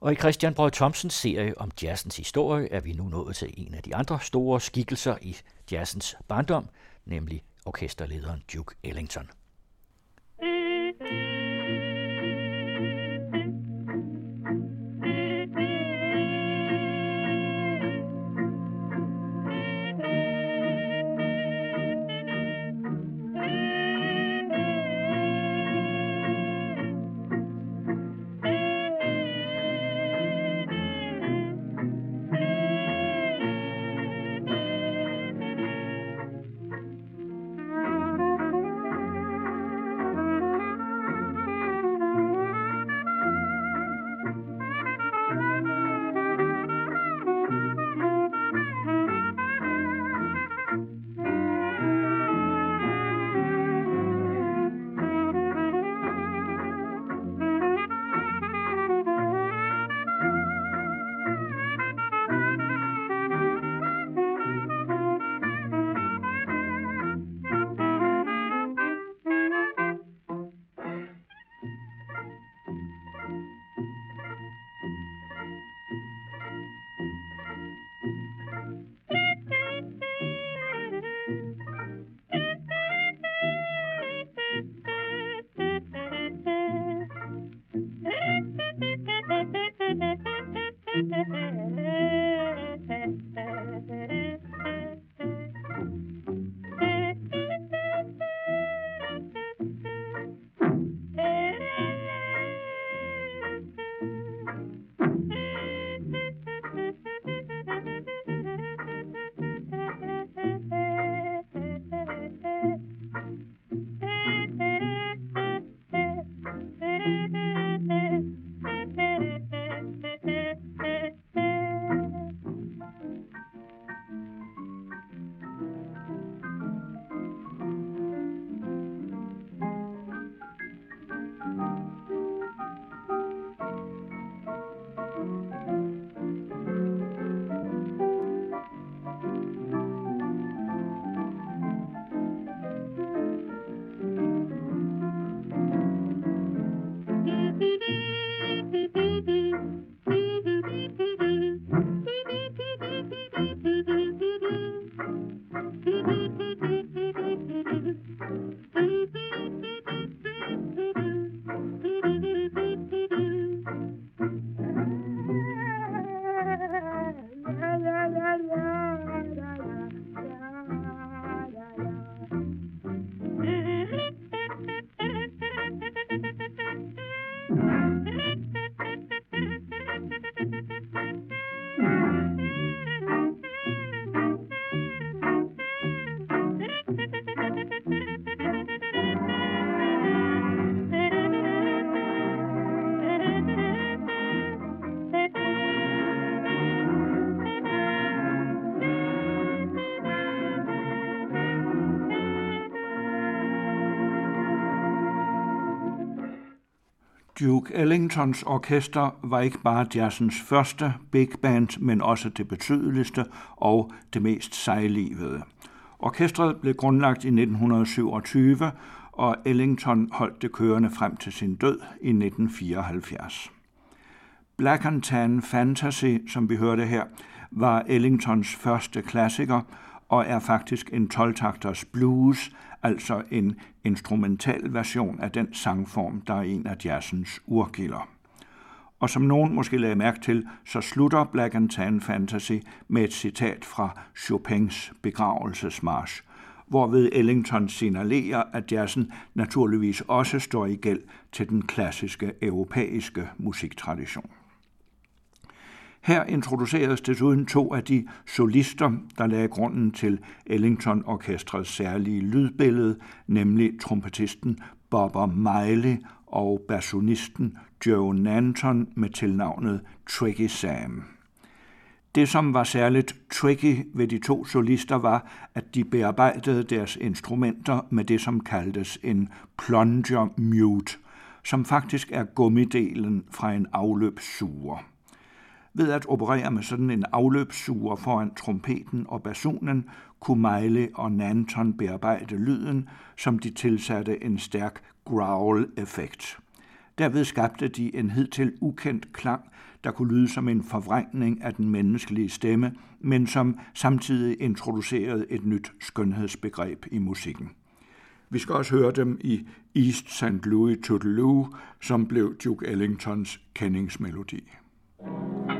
Og i Christian Brød Thomsens serie om jazzens historie er vi nu nået til en af de andre store skikkelser i jazzens barndom, nemlig orkesterlederen Duke Ellington. Duke Ellingtons orkester var ikke bare jazzens første big band, men også det betydeligste og det mest sejlivede. Orkestret blev grundlagt i 1927, og Ellington holdt det kørende frem til sin død i 1974. Black and Tan Fantasy, som vi hørte her, var Ellingtons første klassiker og er faktisk en 12-takters blues, altså en instrumental version af den sangform, der er en af jazzens urkilder. Og som nogen måske lagde mærke til, så slutter Black and Tan Fantasy med et citat fra Chopins begravelsesmarsch, hvorved Ellington signalerer, at jazzen naturligvis også står i gæld til den klassiske europæiske musiktradition. Her introduceres desuden to af de solister, der lagde grunden til Ellington Orkestrets særlige lydbillede, nemlig trompetisten Bobber Miley og bassonisten Joe Nanton med tilnavnet Tricky Sam. Det, som var særligt tricky ved de to solister, var, at de bearbejdede deres instrumenter med det, som kaldtes en plunger mute, som faktisk er gummidelen fra en afløbssuger. Ved at operere med sådan en afløbssuger foran trompeten og basunen, kunne Miley og Nanton bearbejde lyden, som de tilsatte en stærk growl-effekt. Derved skabte de en hidtil ukendt klang, der kunne lyde som en forvrængning af den menneskelige stemme, men som samtidig introducerede et nyt skønhedsbegreb i musikken. Vi skal også høre dem i East St. Louis Toodaloo, som blev Duke Ellingtons kendingsmelodi. thank you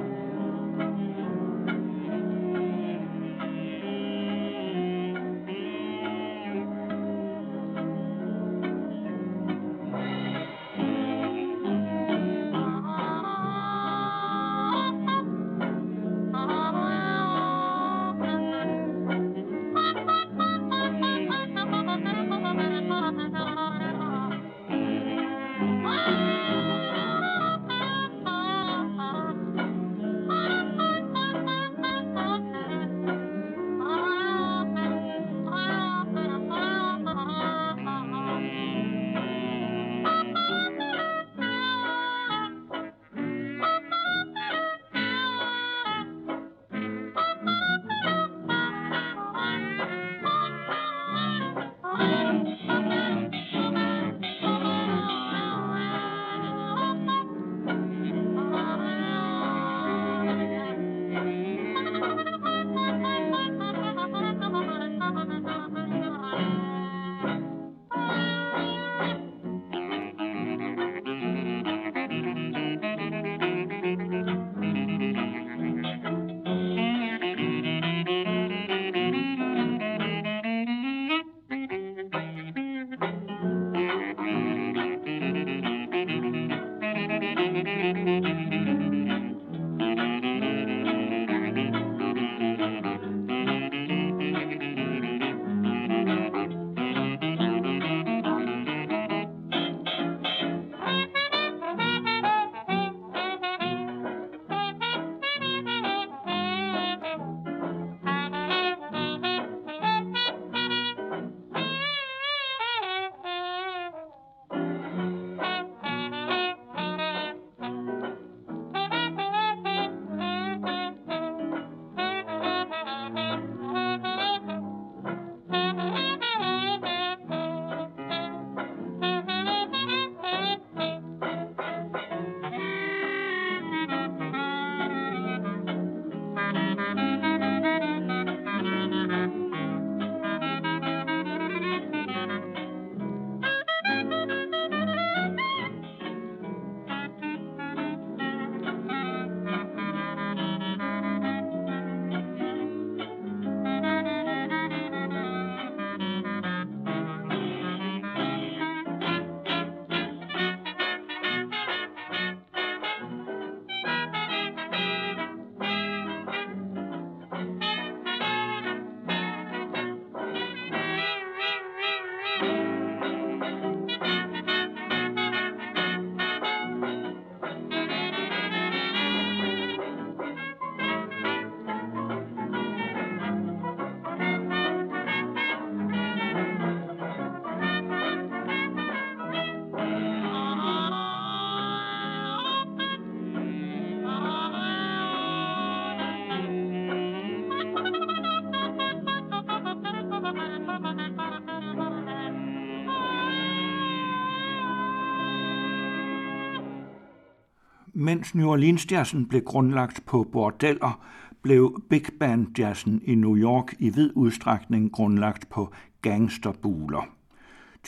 Mens New Orleans-jazzen blev grundlagt på bordeller, blev big band-jazzen i New York i vid udstrækning grundlagt på gangsterbuler.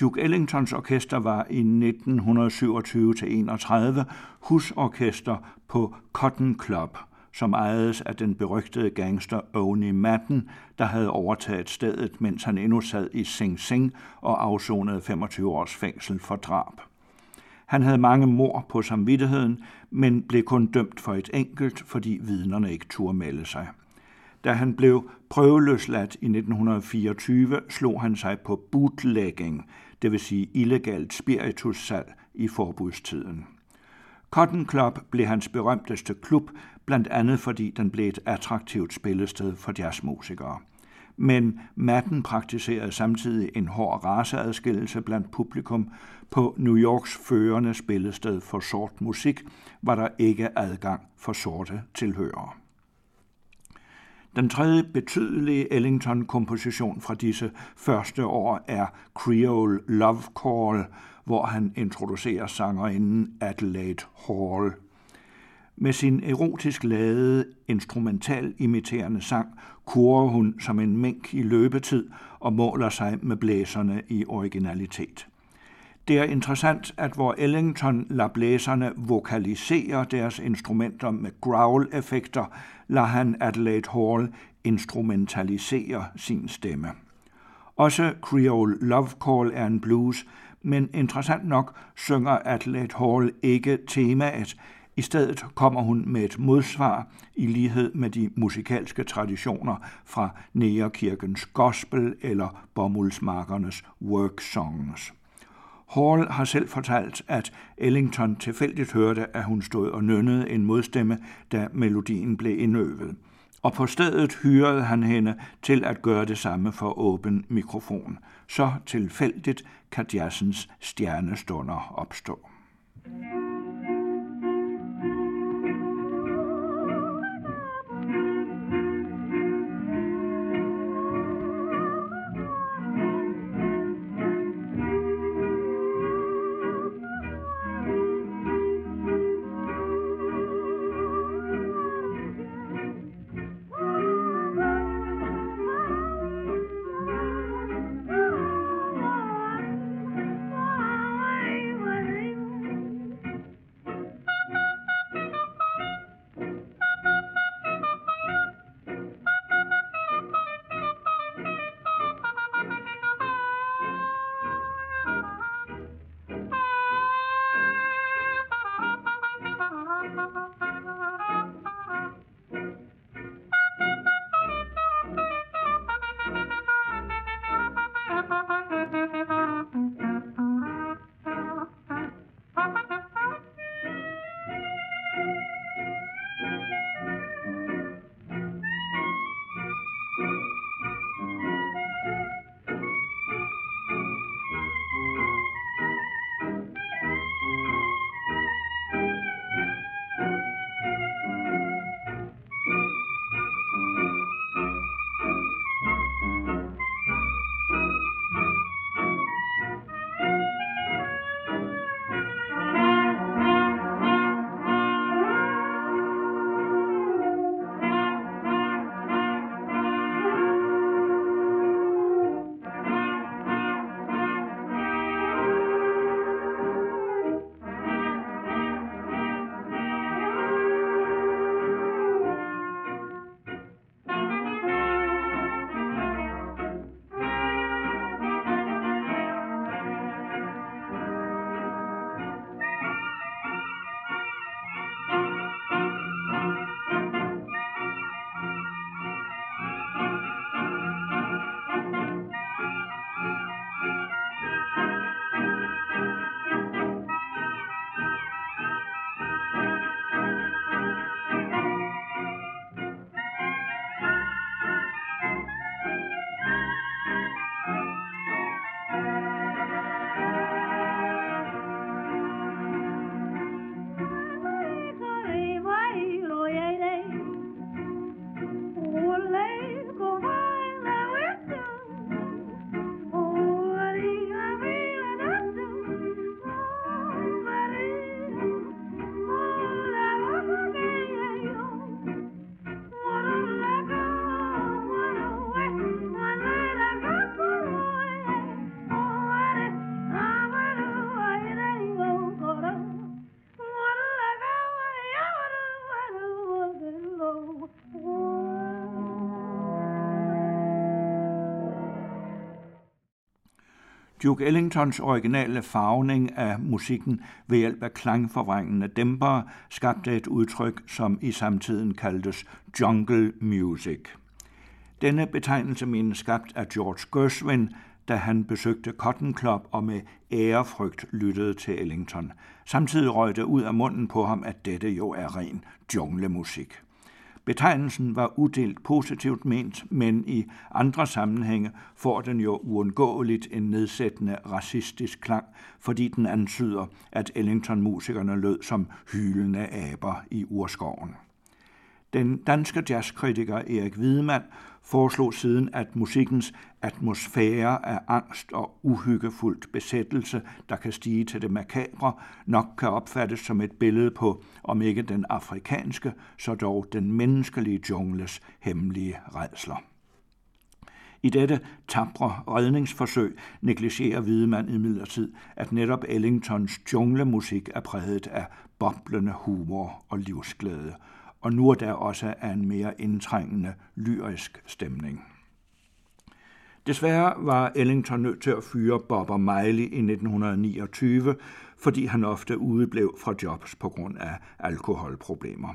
Duke Ellingtons orkester var i 1927-31 husorkester på Cotton Club, som ejedes af den berygtede gangster Oney Madden, der havde overtaget stedet, mens han endnu sad i Sing Sing og afsonede 25 års fængsel for drab. Han havde mange mor på samvittigheden, men blev kun dømt for et enkelt, fordi vidnerne ikke turde melde sig. Da han blev prøveløsladt i 1924, slog han sig på bootlegging, det vil sige illegalt spiritussalg i forbudstiden. Cotton Club blev hans berømteste klub, blandt andet fordi den blev et attraktivt spillested for jazzmusikere men Madden praktiserede samtidig en hård raceadskillelse blandt publikum. På New Yorks førende spillested for sort musik var der ikke adgang for sorte tilhørere. Den tredje betydelige Ellington-komposition fra disse første år er Creole Love Call, hvor han introducerer sangerinden Adelaide Hall. Med sin erotisk ladede, instrumental imiterende sang kurer hun som en mink i løbetid og måler sig med blæserne i originalitet. Det er interessant, at hvor Ellington lader blæserne vokalisere deres instrumenter med growl-effekter, lader han Adelaide Hall instrumentalisere sin stemme. Også Creole Love Call er en blues, men interessant nok synger Adelaide Hall ikke temaet. I stedet kommer hun med et modsvar i lighed med de musikalske traditioner fra Nærekirkens gospel eller bomuldsmarkernes work songs. Hall har selv fortalt, at Ellington tilfældigt hørte, at hun stod og nønnede en modstemme, da melodien blev indøvet. Og på stedet hyrede han hende til at gøre det samme for åben mikrofon. Så tilfældigt kan jazzens stjernestunder opstå. Duke Ellingtons originale farvning af musikken ved hjælp af klangforvrængende dæmpere skabte et udtryk, som i samtiden kaldtes jungle music. Denne betegnelse menes skabt af George Gershwin, da han besøgte Cotton Club og med ærefrygt lyttede til Ellington. Samtidig røg det ud af munden på ham, at dette jo er ren junglemusik. Betegnelsen var uddelt positivt ment, men i andre sammenhænge får den jo uundgåeligt en nedsættende racistisk klang, fordi den antyder, at Ellington-musikerne lød som hylende aber i urskoven. Den danske jazzkritiker Erik Wiedemann foreslog siden, at musikkens atmosfære af angst og uhyggefuldt besættelse, der kan stige til det makabre, nok kan opfattes som et billede på, om ikke den afrikanske, så dog den menneskelige jungles hemmelige redsler. I dette tabre redningsforsøg negligerer Hvidemand imidlertid, at netop Ellingtons junglemusik er præget af boblende humor og livsglæde, og nu er der også af en mere indtrængende lyrisk stemning. Desværre var Ellington nødt til at fyre Bobber Miley i 1929, fordi han ofte udeblev fra jobs på grund af alkoholproblemer.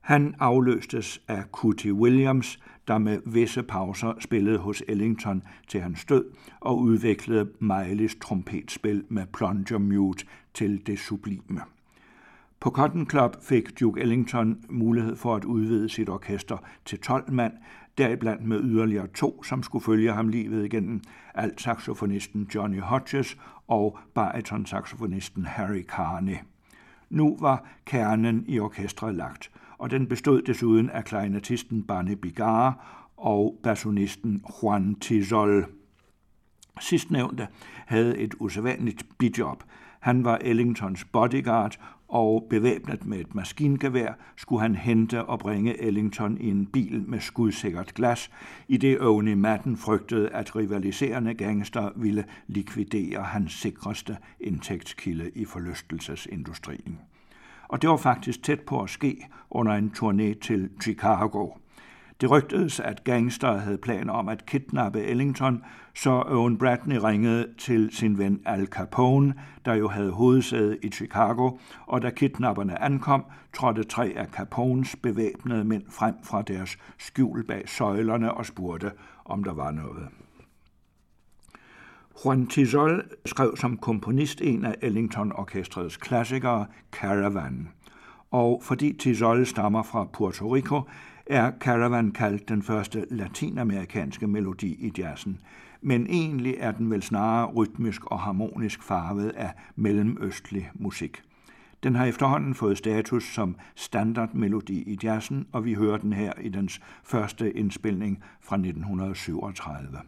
Han afløstes af Cootie Williams, der med visse pauser spillede hos Ellington til hans død og udviklede Mileys trompetspil med plunger mute til det sublime. På Cotton Club fik Duke Ellington mulighed for at udvide sit orkester til 12 mand, deriblandt med yderligere to, som skulle følge ham livet igennem, alt saxofonisten Johnny Hodges og bariton-saxofonisten Harry Carney. Nu var kernen i orkestret lagt, og den bestod desuden af kleinetisten Barney Bigar og bassonisten Juan Tizol. Sidstnævnte havde et usædvanligt bidjob. Han var Ellingtons bodyguard og bevæbnet med et maskingevær skulle han hente og bringe Ellington i en bil med skudsikkert glas, i det Owney Madden frygtede, at rivaliserende gangster ville likvidere hans sikreste indtægtskilde i forlystelsesindustrien. Og det var faktisk tæt på at ske under en turné til Chicago – det rygtedes, at gangster havde planer om at kidnappe Ellington, så Owen Bradley ringede til sin ven Al Capone, der jo havde hovedsæde i Chicago, og da kidnapperne ankom, trådte tre af Capones bevæbnede mænd frem fra deres skjul bag søjlerne og spurgte, om der var noget. Juan Tizol skrev som komponist en af Ellington-orkestrets klassikere, Caravan. Og fordi Tizol stammer fra Puerto Rico, er Caravan kaldt den første latinamerikanske melodi i jazzen, men egentlig er den vel snarere rytmisk og harmonisk farvet af mellemøstlig musik. Den har efterhånden fået status som standardmelodi i jazzen, og vi hører den her i dens første indspilning fra 1937.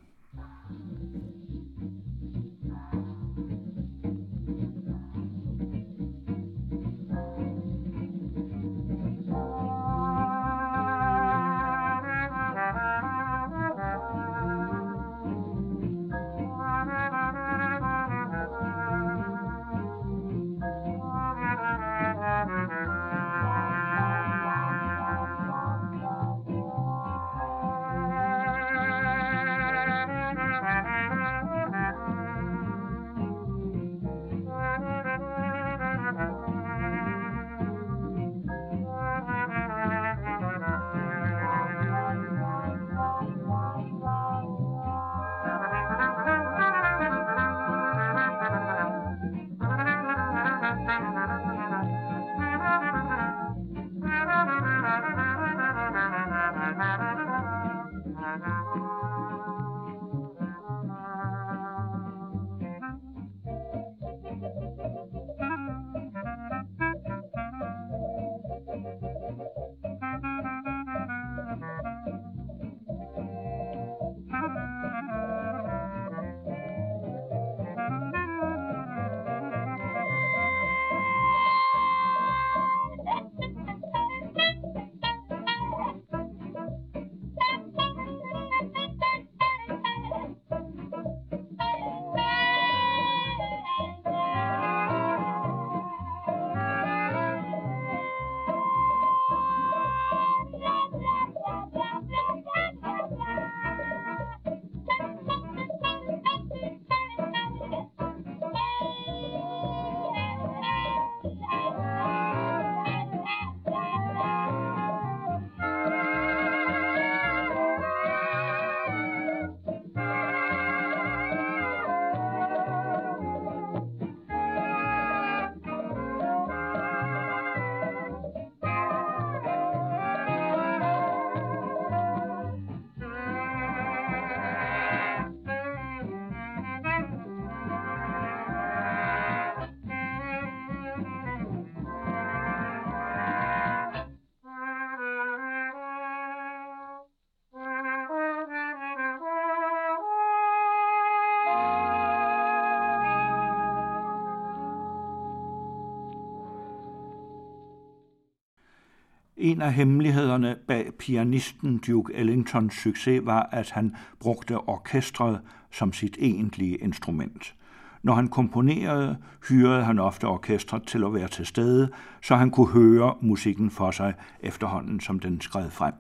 En af hemmelighederne bag pianisten Duke Ellingtons succes var, at han brugte orkestret som sit egentlige instrument. Når han komponerede, hyrede han ofte orkestret til at være til stede, så han kunne høre musikken for sig efterhånden, som den skred frem.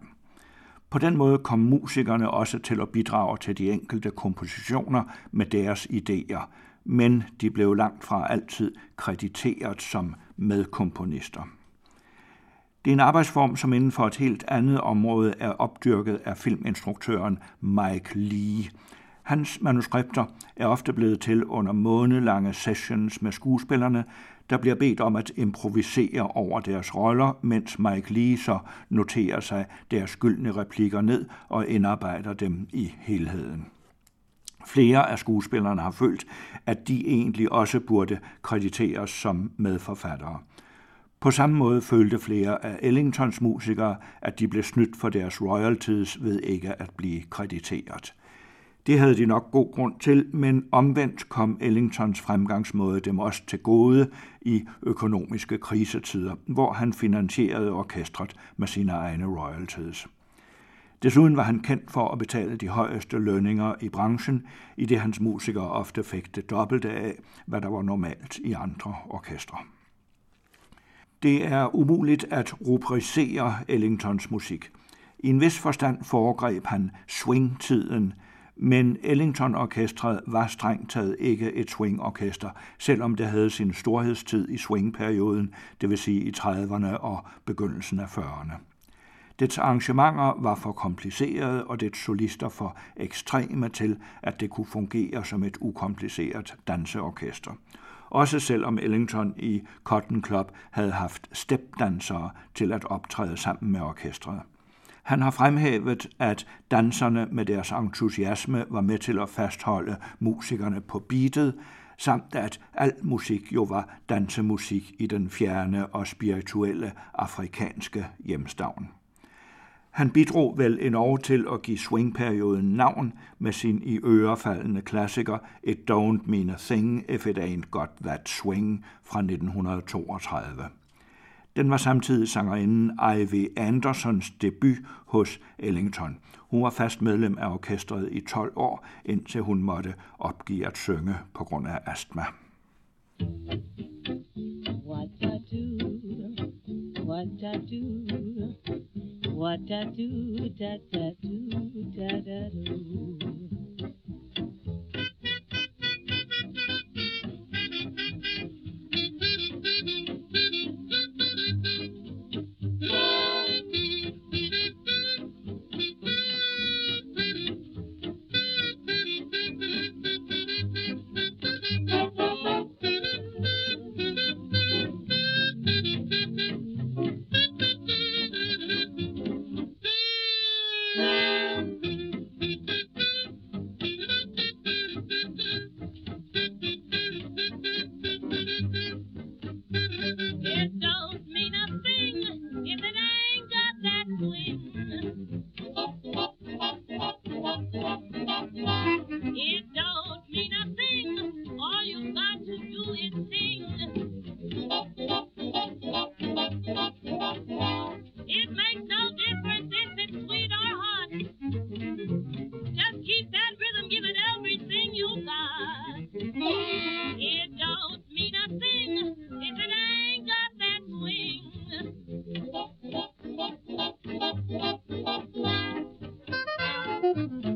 På den måde kom musikerne også til at bidrage til de enkelte kompositioner med deres idéer, men de blev langt fra altid krediteret som medkomponister. Det er en arbejdsform, som inden for et helt andet område er opdyrket af filminstruktøren Mike Lee. Hans manuskripter er ofte blevet til under månelange sessions med skuespillerne, der bliver bedt om at improvisere over deres roller, mens Mike Lee så noterer sig deres gyldne replikker ned og indarbejder dem i helheden. Flere af skuespillerne har følt, at de egentlig også burde krediteres som medforfattere. På samme måde følte flere af Ellingtons musikere, at de blev snydt for deres royalties ved ikke at blive krediteret. Det havde de nok god grund til, men omvendt kom Ellingtons fremgangsmåde dem også til gode i økonomiske krisetider, hvor han finansierede orkestret med sine egne royalties. Desuden var han kendt for at betale de højeste lønninger i branchen, i det hans musikere ofte fik det dobbelte af, hvad der var normalt i andre orkestre. Det er umuligt at rubricere Ellingtons musik. I en vis forstand foregreb han swingtiden, men Ellington-orkestret var strengt taget ikke et swingorkester, selvom det havde sin storhedstid i swingperioden, det vil sige i 30'erne og begyndelsen af 40'erne. Dets arrangementer var for komplicerede, og dets solister for ekstreme til, at det kunne fungere som et ukompliceret danseorkester. Også selvom Ellington i Cotton Club havde haft stepdansere til at optræde sammen med orkestret. Han har fremhævet, at danserne med deres entusiasme var med til at fastholde musikerne på beatet, samt at al musik jo var dansemusik i den fjerne og spirituelle afrikanske hjemstavn. Han bidrog vel endnu til at give swingperioden navn med sin i ørefaldende klassiker It Don't Mean a Thing If It Ain't Got That Swing fra 1932. Den var samtidig sangerinden Ivy Andersons debut hos Ellington. Hun var fast medlem af orkestret i 12 år, indtil hun måtte opgive at synge på grund af astma. What I do, what I do, what I do, da da do, da da do. Thank you.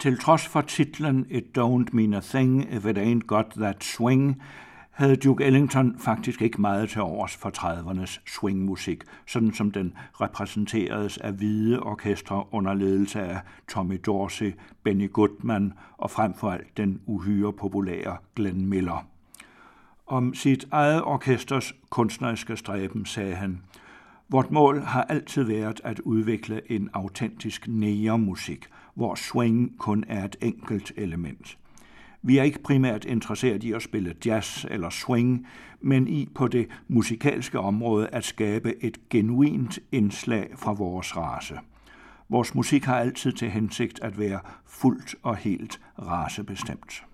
Til trods for titlen It Don't Mean a Thing If It Ain't Got That Swing, havde Duke Ellington faktisk ikke meget til overs for 30'ernes swingmusik, sådan som den repræsenteredes af hvide orkestre under ledelse af Tommy Dorsey, Benny Goodman og frem for alt den uhyre populære Glenn Miller. Om sit eget orkesters kunstneriske stræben sagde han, Vort mål har altid været at udvikle en autentisk nære-musik, hvor swing kun er et enkelt element. Vi er ikke primært interesseret i at spille jazz eller swing, men i på det musikalske område at skabe et genuint indslag fra vores race. Vores musik har altid til hensigt at være fuldt og helt racebestemt.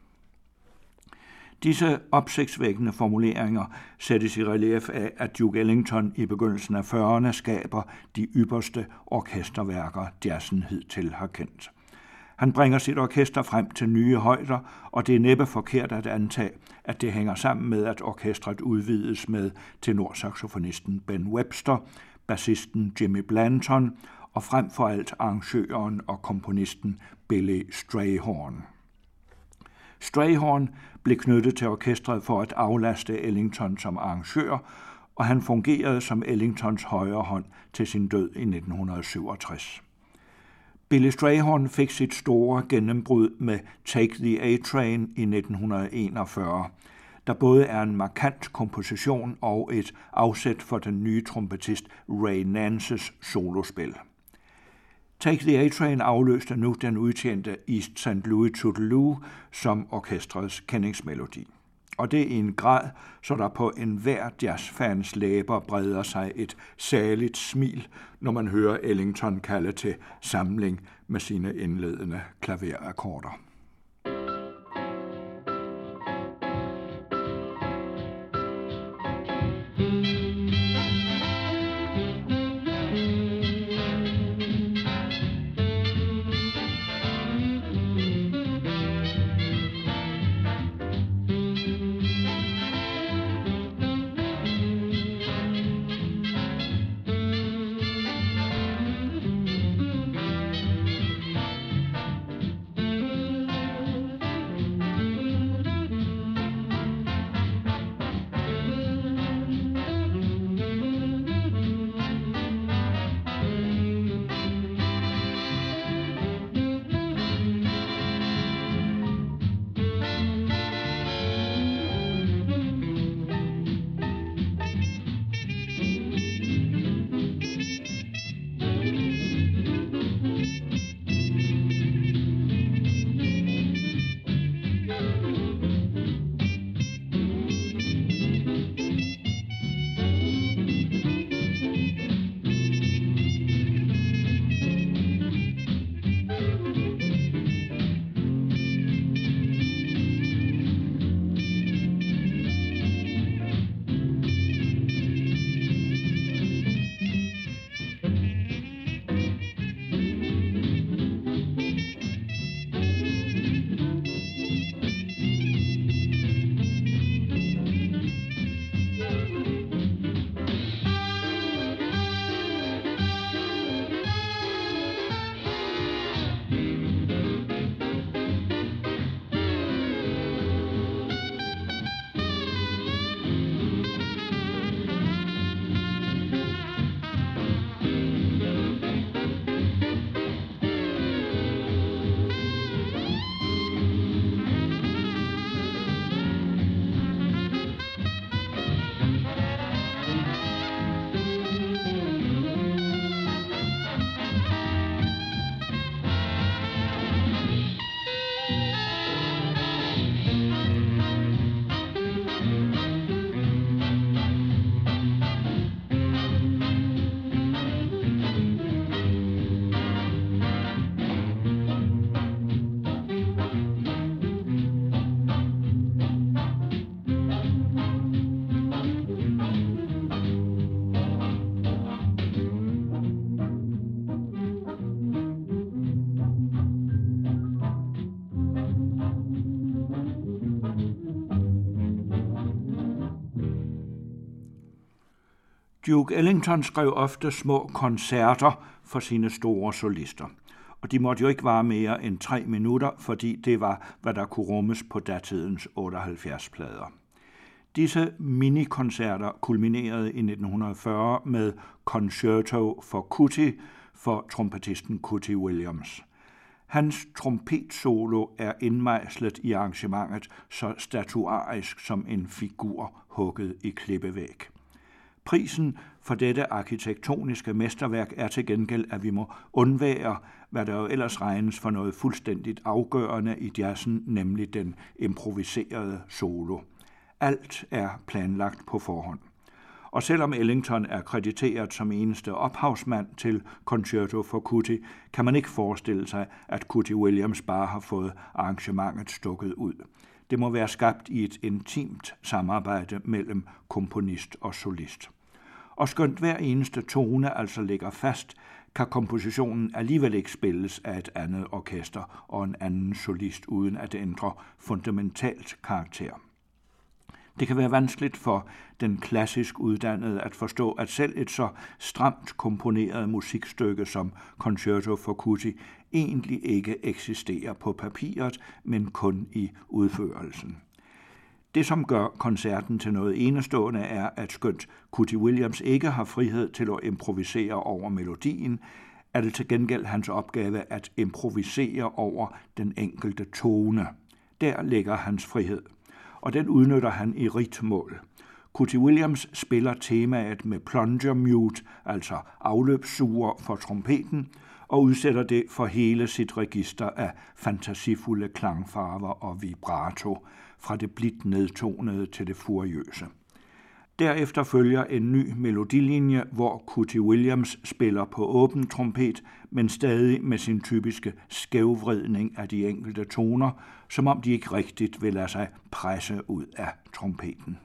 Disse opsigtsvækkende formuleringer sættes i relief af, at Duke Ellington i begyndelsen af 40'erne skaber de ypperste orkesterværker, jazzen hidtil har kendt. Han bringer sit orkester frem til nye højder, og det er næppe forkert at antage, at det hænger sammen med, at orkestret udvides med tenorsaxofonisten Ben Webster, bassisten Jimmy Blanton og frem for alt arrangøren og komponisten Billy Strayhorn. Strayhorn blev knyttet til orkestret for at aflaste Ellington som arrangør, og han fungerede som Ellingtons højre hånd til sin død i 1967. Billy Strayhorn fik sit store gennembrud med Take the A-Train i 1941, der både er en markant komposition og et afsæt for den nye trompetist Ray Nances solospil. Take the A-Train afløste nu den udtjente East St. Louis Toodaloo som orkestrets kendingsmelodi. Og det i en grad, så der på enhver jazzfans læber breder sig et særligt smil, når man hører Ellington kalde til samling med sine indledende klaverakkorder. Duke Ellington skrev ofte små koncerter for sine store solister, og de måtte jo ikke vare mere end tre minutter, fordi det var, hvad der kunne rummes på datidens 78 plader. Disse minikoncerter kulminerede i 1940 med Concerto for Cutie for trompetisten Cutie Williams. Hans trompetsolo er indmejslet i arrangementet så statuarisk som en figur hugget i klippevæg. Prisen for dette arkitektoniske mesterværk er til gengæld, at vi må undvære, hvad der jo ellers regnes for noget fuldstændigt afgørende i jazzen, nemlig den improviserede solo. Alt er planlagt på forhånd. Og selvom Ellington er krediteret som eneste ophavsmand til Concerto for Cutie, kan man ikke forestille sig, at Cutie Williams bare har fået arrangementet stukket ud. Det må være skabt i et intimt samarbejde mellem komponist og solist. Og skønt hver eneste tone altså ligger fast, kan kompositionen alligevel ikke spilles af et andet orkester og en anden solist, uden at det ændrer fundamentalt karakter. Det kan være vanskeligt for den klassisk uddannede at forstå, at selv et så stramt komponeret musikstykke som Concerto for Cuti egentlig ikke eksisterer på papiret, men kun i udførelsen. Det, som gør koncerten til noget enestående, er, at skønt Cutie Williams ikke har frihed til at improvisere over melodien, er det til gengæld hans opgave at improvisere over den enkelte tone. Der ligger hans frihed og den udnytter han i ritmål. Cutie Williams spiller temaet med plunger mute, altså afløbssuger for trompeten, og udsætter det for hele sit register af fantasifulde klangfarver og vibrato, fra det blidt nedtonede til det furiøse. Derefter følger en ny melodilinje, hvor Cutie Williams spiller på åben trompet, men stadig med sin typiske skævvridning af de enkelte toner, som om de ikke rigtigt vil lade sig presse ud af trompeten.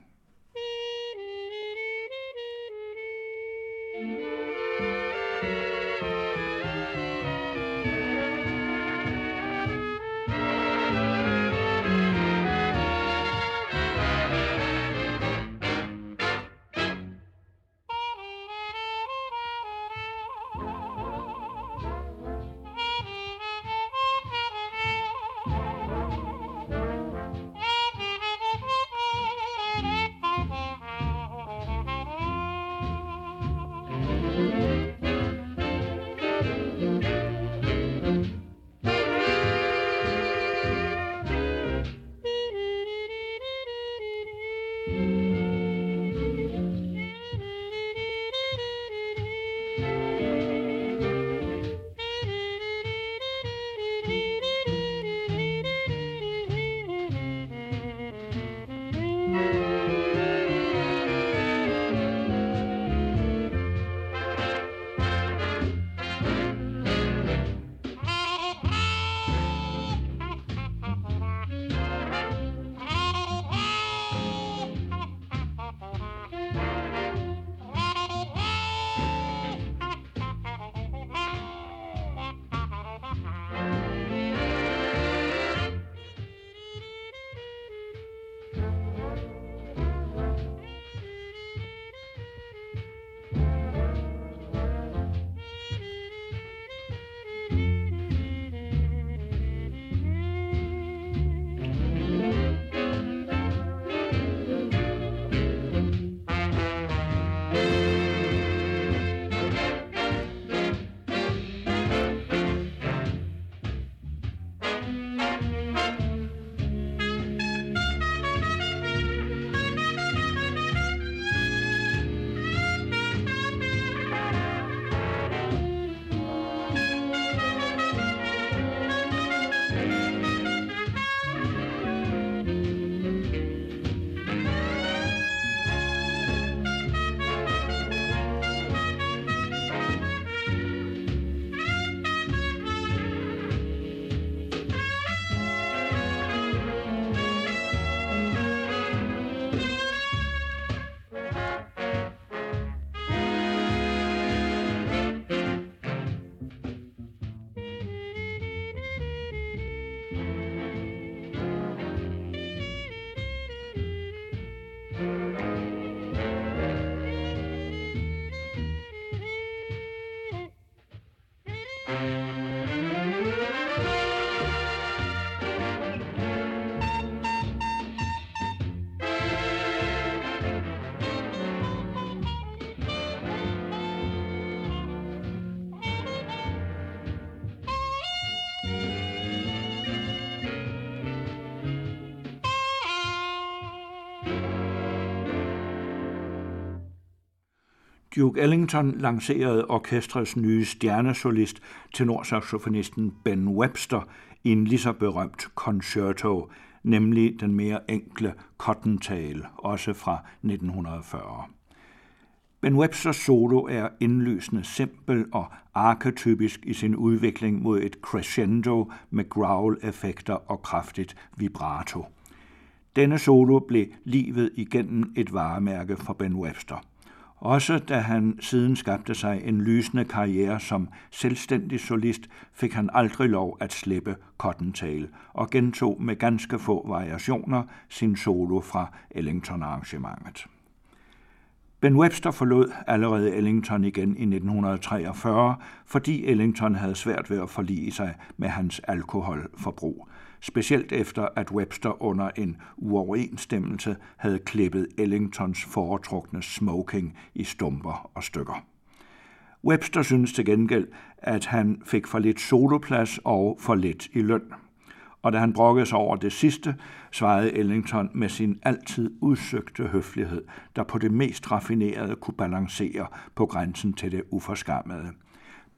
Duke Ellington lancerede orkestrets nye stjernesolist, tenorsaxofonisten Ben Webster, i en lige så berømt concerto, nemlig den mere enkle Cottontail, også fra 1940. Ben Websters solo er indlysende simpel og arketypisk i sin udvikling mod et crescendo med growl-effekter og kraftigt vibrato. Denne solo blev livet igennem et varemærke for Ben Webster. Også da han siden skabte sig en lysende karriere som selvstændig solist, fik han aldrig lov at slippe Cottontail og gentog med ganske få variationer sin solo fra Ellington-arrangementet. Ben Webster forlod allerede Ellington igen i 1943, fordi Ellington havde svært ved at forlige sig med hans alkoholforbrug, specielt efter at Webster under en uoverensstemmelse havde klippet Ellingtons foretrukne smoking i stumper og stykker. Webster synes til gengæld, at han fik for lidt soloplads og for lidt i løn og da han brokkede sig over det sidste, svarede Ellington med sin altid udsøgte høflighed, der på det mest raffinerede kunne balancere på grænsen til det uforskammede.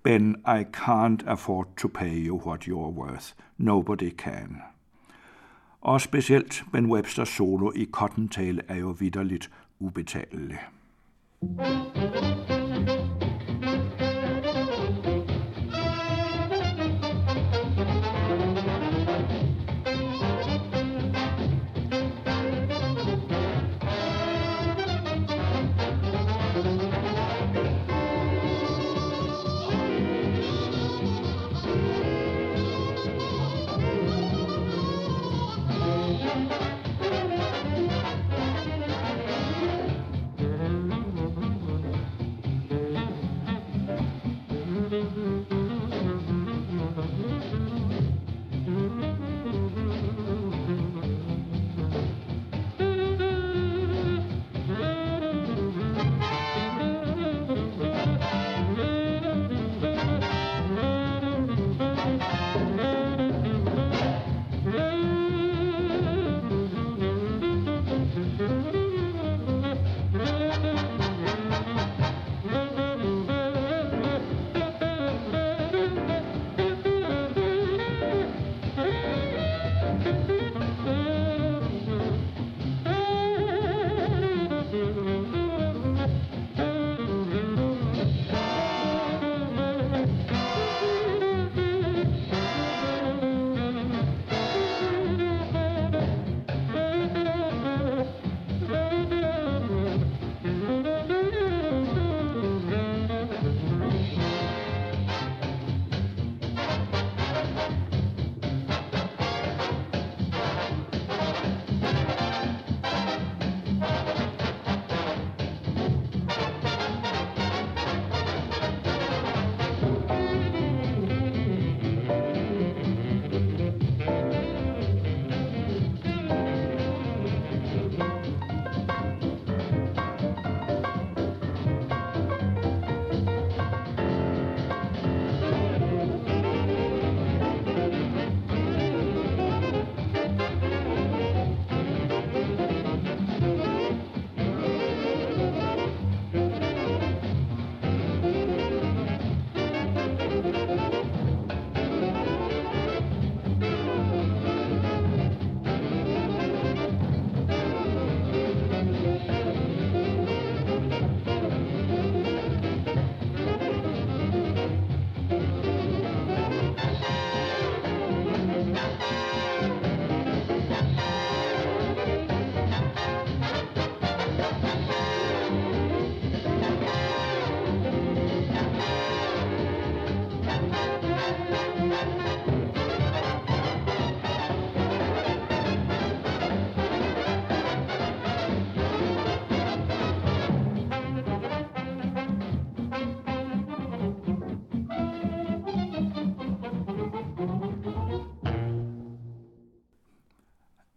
Ben, I can't afford to pay you what you're worth. Nobody can. Og specielt Ben Websters solo i Cottontail er jo vidderligt ubetalelig. thank you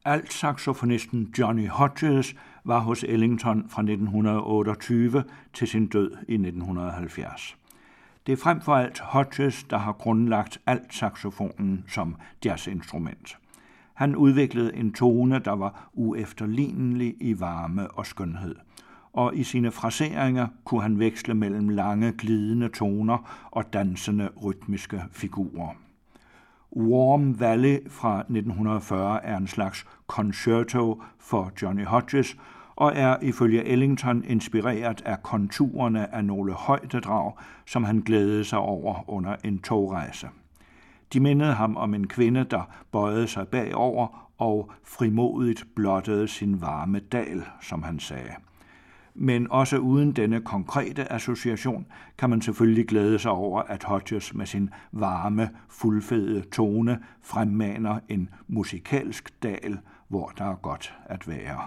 Alt-saxofonisten Johnny Hodges var hos Ellington fra 1928 til sin død i 1970. Det er frem for alt Hodges, der har grundlagt alt-saxofonen som jazzinstrument. Han udviklede en tone, der var uefterlignelig i varme og skønhed. og i sine fraseringer kunne han veksle mellem lange, glidende toner og dansende, rytmiske figurer. Warm Valley fra 1940 er en slags concerto for Johnny Hodges, og er ifølge Ellington inspireret af konturerne af nogle højdedrag, som han glædede sig over under en togrejse. De mindede ham om en kvinde, der bøjede sig bagover og frimodigt blottede sin varme dal, som han sagde. Men også uden denne konkrete association kan man selvfølgelig glæde sig over, at Hodges med sin varme, fuldfede tone fremmaner en musikalsk dal, hvor der er godt at være.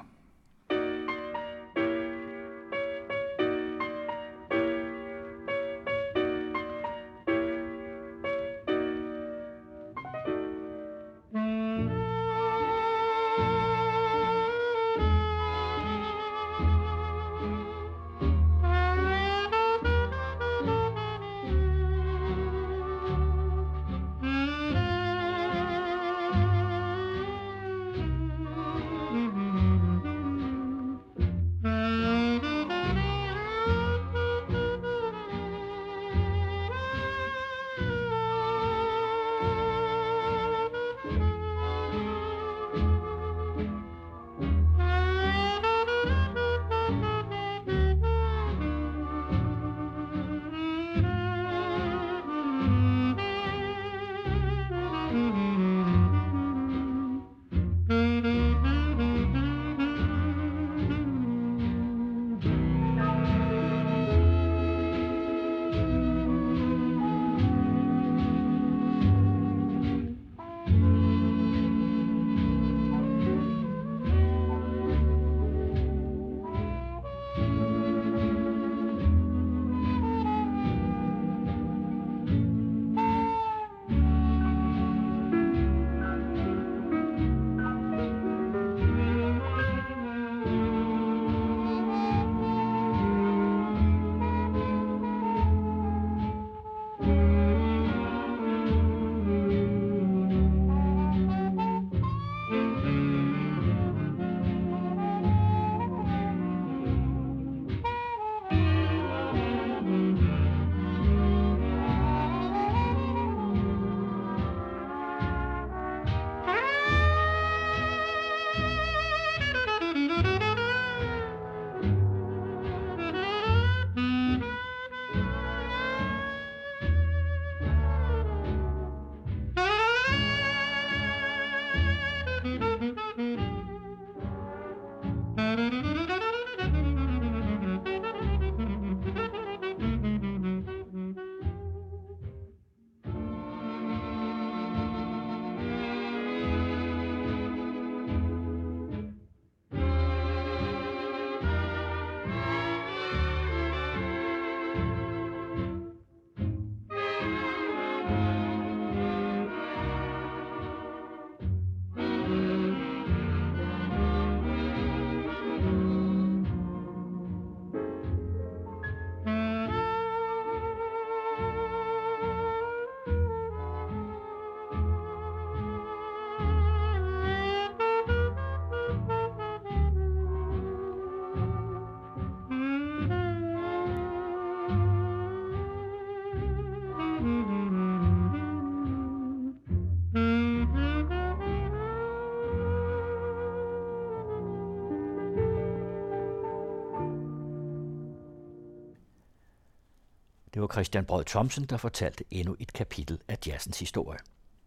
Christian Brød Thomsen, der fortalte endnu et kapitel af jazzens historie.